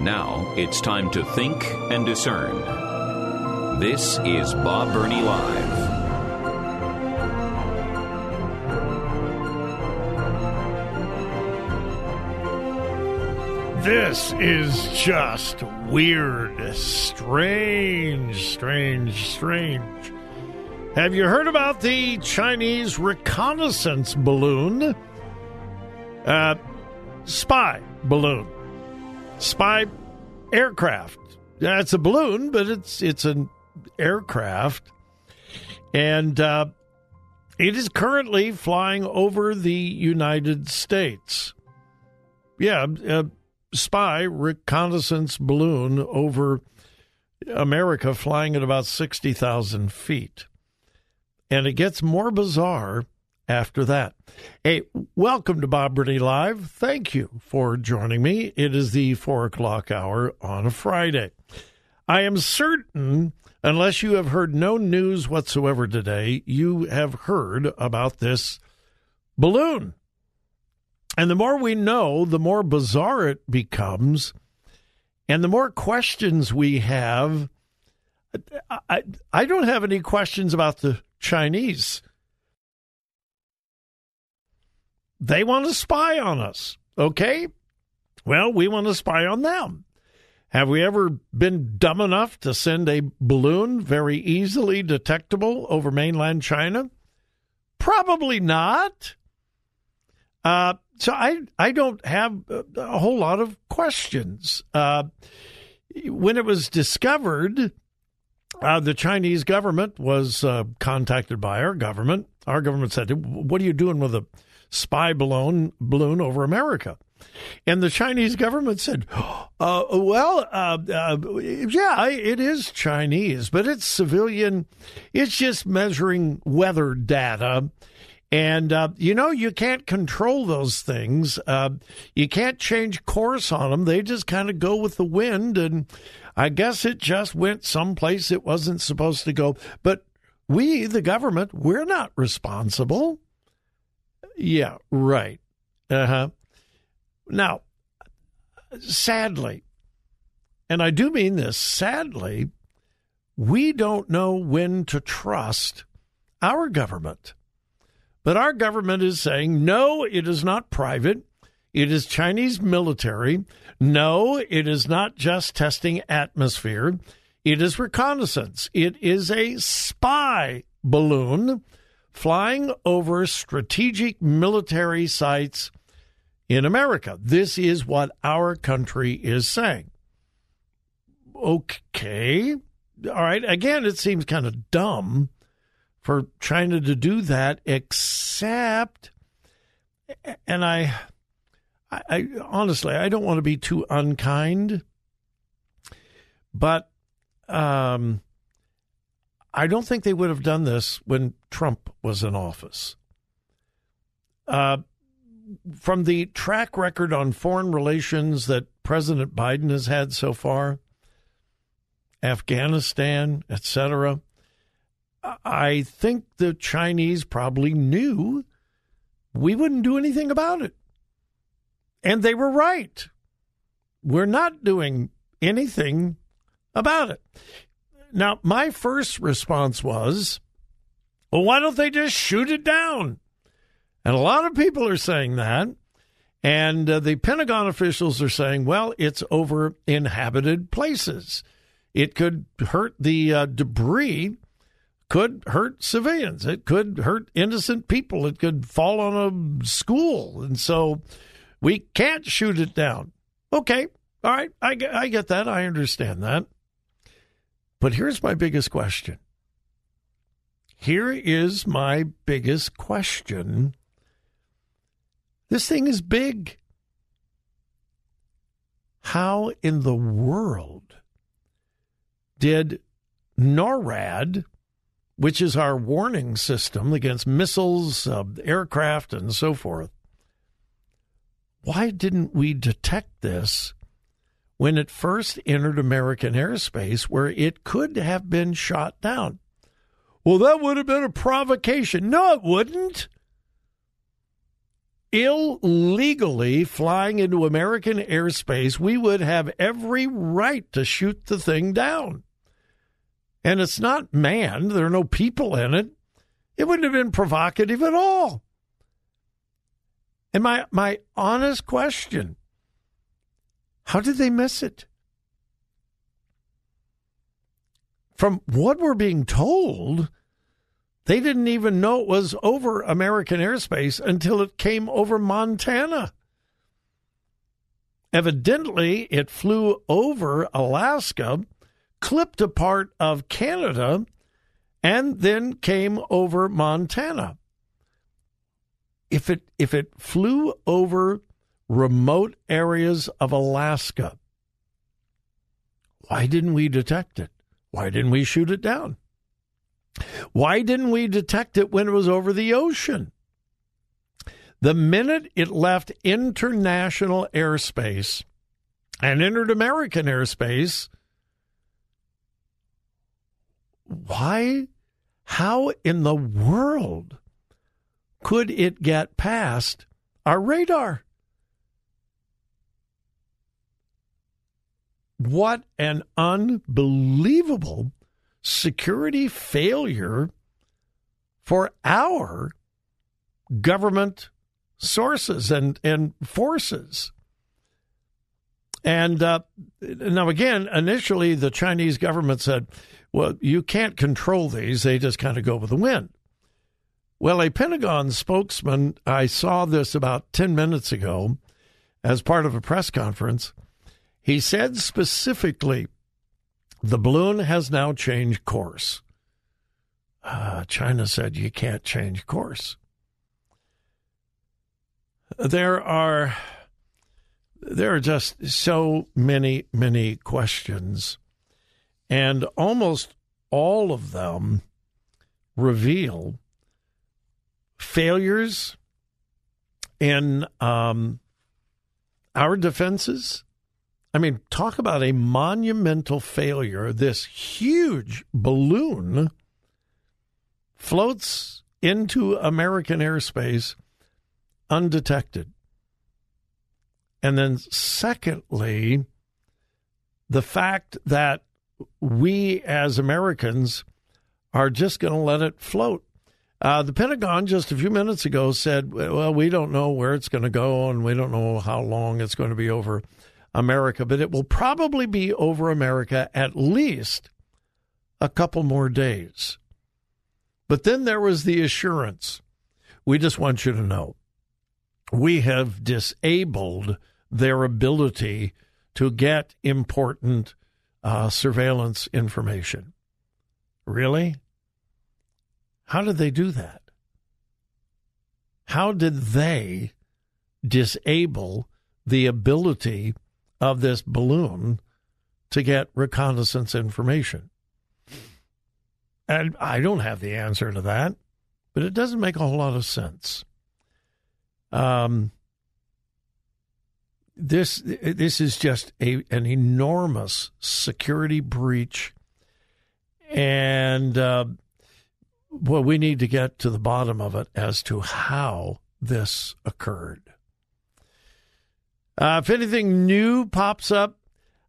Now it's time to think and discern. This is Bob Burney Live. This is just weird, strange, strange, strange. Have you heard about the Chinese reconnaissance balloon? Uh, spy balloon, spy aircraft. Yeah, it's a balloon, but it's it's an aircraft, and uh, it is currently flying over the United States. Yeah, a spy reconnaissance balloon over America, flying at about sixty thousand feet, and it gets more bizarre after that. Hey, welcome to Bob Burney Live. Thank you for joining me. It is the four o'clock hour on a Friday. I am certain, unless you have heard no news whatsoever today, you have heard about this balloon. And the more we know, the more bizarre it becomes, and the more questions we have. I, I don't have any questions about the Chinese they want to spy on us. Okay? Well, we want to spy on them. Have we ever been dumb enough to send a balloon very easily detectable over mainland China? Probably not. Uh, so I I don't have a whole lot of questions. Uh, when it was discovered, uh, the Chinese government was uh, contacted by our government. Our government said, "What are you doing with a spy balloon balloon over America. And the Chinese government said, uh, well, uh, uh, yeah, it is Chinese, but it's civilian. It's just measuring weather data. And, uh, you know, you can't control those things. Uh, you can't change course on them. They just kind of go with the wind. And I guess it just went someplace it wasn't supposed to go. But we, the government, we're not responsible. Yeah, right. Uh huh. Now, sadly, and I do mean this sadly, we don't know when to trust our government. But our government is saying, no, it is not private. It is Chinese military. No, it is not just testing atmosphere. It is reconnaissance. It is a spy balloon flying over strategic military sites in America. This is what our country is saying. Okay. All right. Again, it seems kind of dumb for China to do that, except, and I, I, I honestly, I don't want to be too unkind, but um, I don't think they would have done this when Trump was in office. Uh, from the track record on foreign relations that President Biden has had so far, Afghanistan, etc., I think the Chinese probably knew we wouldn't do anything about it. And they were right. We're not doing anything about it. Now, my first response was, well, why don't they just shoot it down? And a lot of people are saying that. And uh, the Pentagon officials are saying, well, it's over inhabited places. It could hurt the uh, debris, could hurt civilians. It could hurt innocent people. It could fall on a school. And so we can't shoot it down. Okay. All right. I, I get that. I understand that. But here's my biggest question. Here is my biggest question. This thing is big. how in the world did NORAD, which is our warning system against missiles, uh, aircraft, and so forth, why didn't we detect this when it first entered American airspace where it could have been shot down? Well, that would have been a provocation. No, it wouldn't illegally flying into American airspace, we would have every right to shoot the thing down. And it's not manned, there are no people in it. It wouldn't have been provocative at all. And my, my honest question how did they miss it? From what we're being told, they didn't even know it was over American airspace until it came over Montana. Evidently, it flew over Alaska, clipped a part of Canada, and then came over Montana. If it if it flew over remote areas of Alaska, why didn't we detect it? Why didn't we shoot it down? Why didn't we detect it when it was over the ocean? The minute it left international airspace and entered American airspace, why, how in the world could it get past our radar? What an unbelievable security failure for our government sources and, and forces. And uh, now, again, initially the Chinese government said, well, you can't control these, they just kind of go with the wind. Well, a Pentagon spokesman, I saw this about 10 minutes ago as part of a press conference. He said specifically the balloon has now changed course. Uh, China said you can't change course. There are there are just so many many questions, and almost all of them reveal failures in um, our defenses I mean, talk about a monumental failure. This huge balloon floats into American airspace undetected. And then, secondly, the fact that we as Americans are just going to let it float. Uh, the Pentagon just a few minutes ago said, well, we don't know where it's going to go and we don't know how long it's going to be over America, but it will probably be over America at least a couple more days. But then there was the assurance. We just want you to know we have disabled their ability to get important uh, surveillance information. Really? How did they do that? How did they disable the ability of this balloon to get reconnaissance information? And I don't have the answer to that, but it doesn't make a whole lot of sense. Um, this this is just a an enormous security breach, and uh, well, we need to get to the bottom of it as to how this occurred. Uh, if anything new pops up,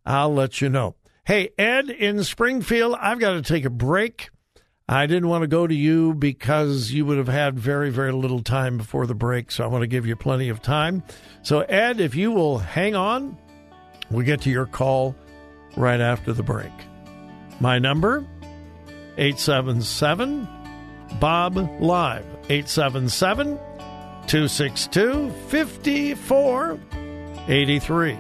I'll let you know. Hey, Ed in Springfield, I've got to take a break. I didn't want to go to you because you would have had very, very little time before the break, so I want to give you plenty of time. So, Ed, if you will hang on, we'll get to your call right after the break. My number, 877 Bob Live, 877 262 54 83.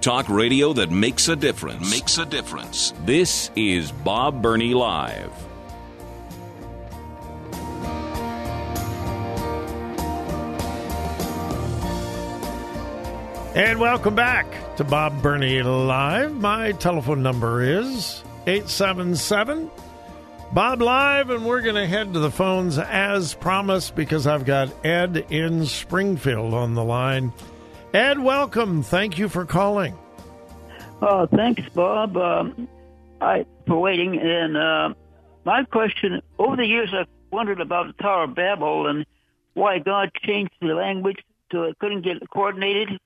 talk radio that makes a difference. Makes a difference. This is Bob Burney Live. And welcome back to Bob Burney Live. My telephone number is 877 Bob Live, and we're going to head to the phones as promised because I've got Ed in Springfield on the line. Ed, welcome. Thank you for calling. Uh, thanks, Bob. Um, I for waiting. And uh, my question: Over the years, I've wondered about the Tower of Babel and why God changed the language so it couldn't get coordinated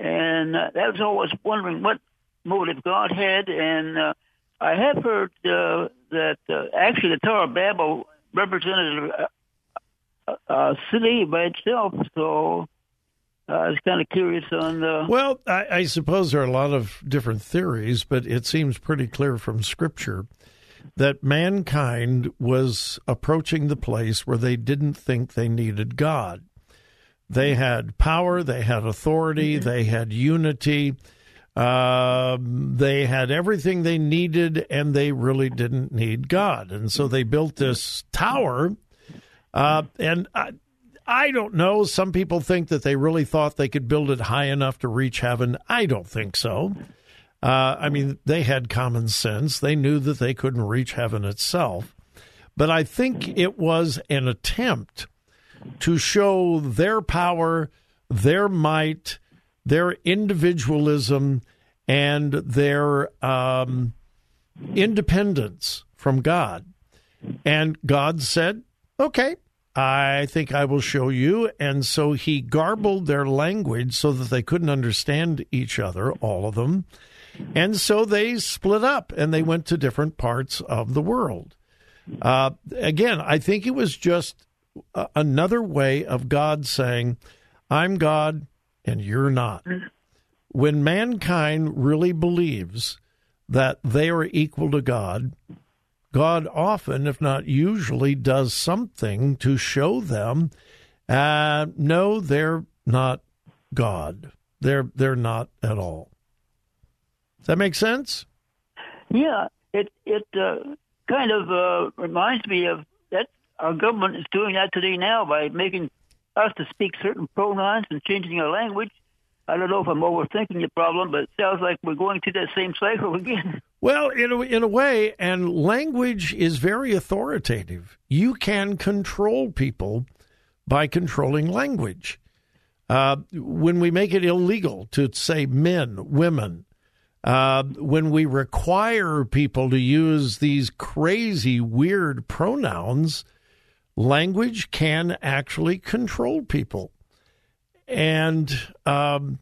and uh, that was always wondering what motive God had. And uh, I have heard uh, that uh, actually the Tower of Babel represented a, a, a city by itself. So uh, I was kind of curious on. Uh, well, I, I suppose there are a lot of different theories, but it seems pretty clear from Scripture that mankind was approaching the place where they didn't think they needed God. They had power, they had authority, mm-hmm. they had unity, uh, they had everything they needed, and they really didn't need God. And so they built this tower. Uh, and I, I don't know. Some people think that they really thought they could build it high enough to reach heaven. I don't think so. Uh, I mean, they had common sense. They knew that they couldn't reach heaven itself. But I think it was an attempt to show their power, their might, their individualism, and their um, independence from God. And God said, Okay, I think I will show you. And so he garbled their language so that they couldn't understand each other, all of them. And so they split up and they went to different parts of the world. Uh, again, I think it was just another way of God saying, I'm God and you're not. When mankind really believes that they are equal to God, God often, if not usually, does something to show them, uh, no, they're not God. They're they're not at all. Does that make sense? Yeah, it it uh, kind of uh, reminds me of our government is doing that today now by making us to speak certain pronouns and changing our language. I don't know if I'm overthinking the problem, but it sounds like we're going through that same cycle again. Well, in a, in a way, and language is very authoritative. You can control people by controlling language. Uh, when we make it illegal to say men, women, uh, when we require people to use these crazy, weird pronouns, language can actually control people. And um,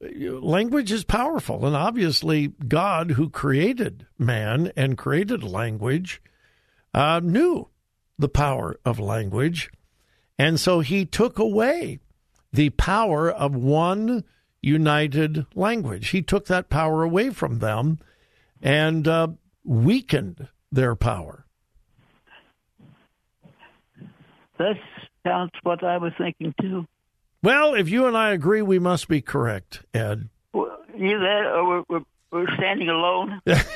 language is powerful. And obviously, God, who created man and created language, uh, knew the power of language. And so he took away the power of one united language. He took that power away from them and uh, weakened their power. That sounds what I was thinking too. Well, if you and I agree, we must be correct, Ed. Well, either that or oh, we're, we're, we're standing alone. like,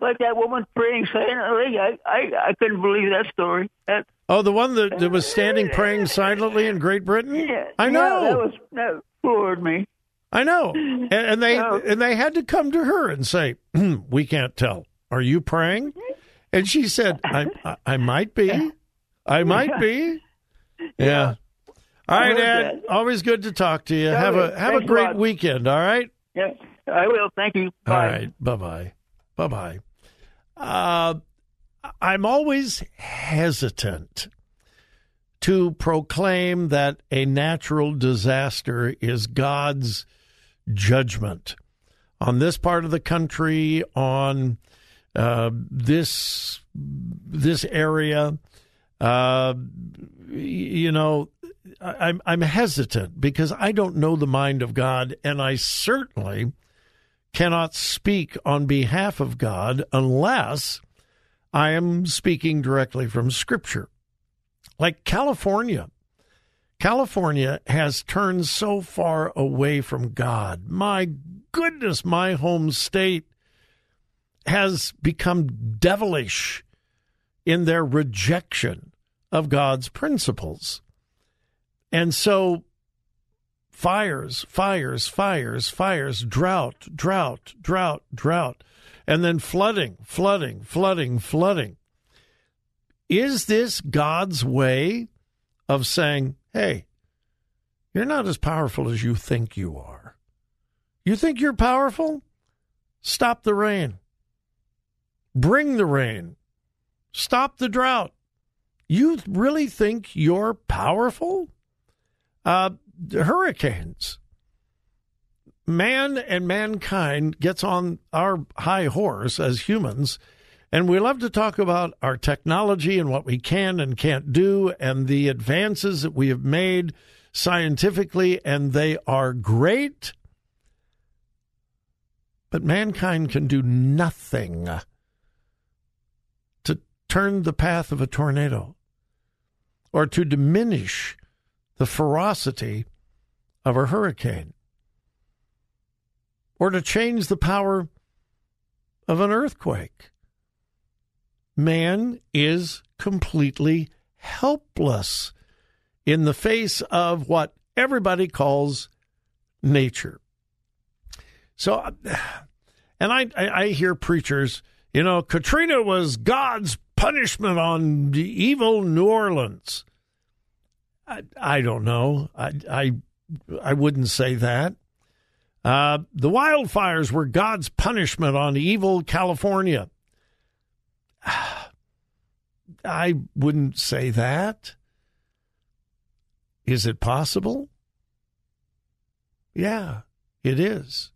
like that woman praying silently. I, I, I couldn't believe that story. That, oh, the one that, that was standing praying silently in Great Britain? Yeah, I know. Yeah, that, was, that floored me. I know. And, and they oh. and they had to come to her and say, "We can't tell. Are you praying?" And she said, I, I, I might be. I might be. Yeah. All right, Ed. Always good to talk to you. Have a have a great a weekend. All right. Yeah, I will. Thank you. Bye. All right. Bye bye. Bye bye. Uh, I'm always hesitant to proclaim that a natural disaster is God's judgment on this part of the country, on uh, this this area. Uh, you know, I'm I'm hesitant because I don't know the mind of God, and I certainly cannot speak on behalf of God unless I am speaking directly from Scripture. Like California, California has turned so far away from God. My goodness, my home state has become devilish in their rejection of God's principles. And so fires, fires, fires, fires, drought, drought, drought, drought, and then flooding, flooding, flooding, flooding. Is this God's way of saying, hey, you're not as powerful as you think you are? You think you're powerful? Stop the rain. Bring the rain. Stop the drought. You really think you're powerful? Uh, hurricanes. Man and mankind gets on our high horse as humans, and we love to talk about our technology and what we can and can't do, and the advances that we have made scientifically, and they are great. But mankind can do nothing turn the path of a tornado or to diminish the ferocity of a hurricane or to change the power of an earthquake. Man is completely helpless in the face of what everybody calls nature. So, uh, and I, I, hear preachers, you know, Katrina was God's punishment on the evil New Orleans. I, I don't know. I, I, I wouldn't say that. Uh, the wildfires were God's punishment on evil California. I wouldn't say that. Is it possible? Yeah, it is.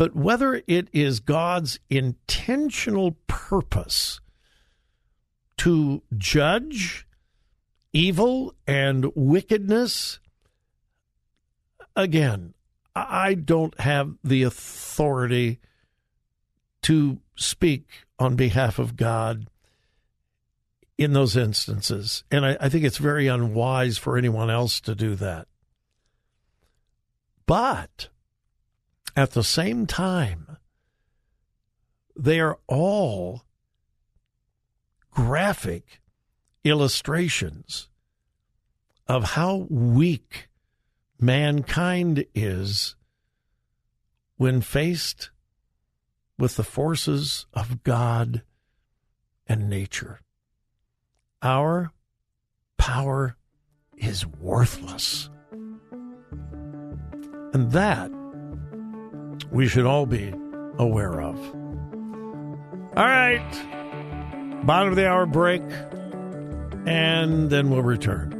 But whether it is God's intentional purpose to judge evil and wickedness, again, I don't have the authority to speak on behalf of God in those instances. And I, I, think it's very unwise for anyone else to do that. But at the same time, they are all graphic illustrations of how weak mankind is when faced with the forces of God and nature. Our power is worthless. And that we should all be aware of. All right, bottom of the hour break, and then we'll return.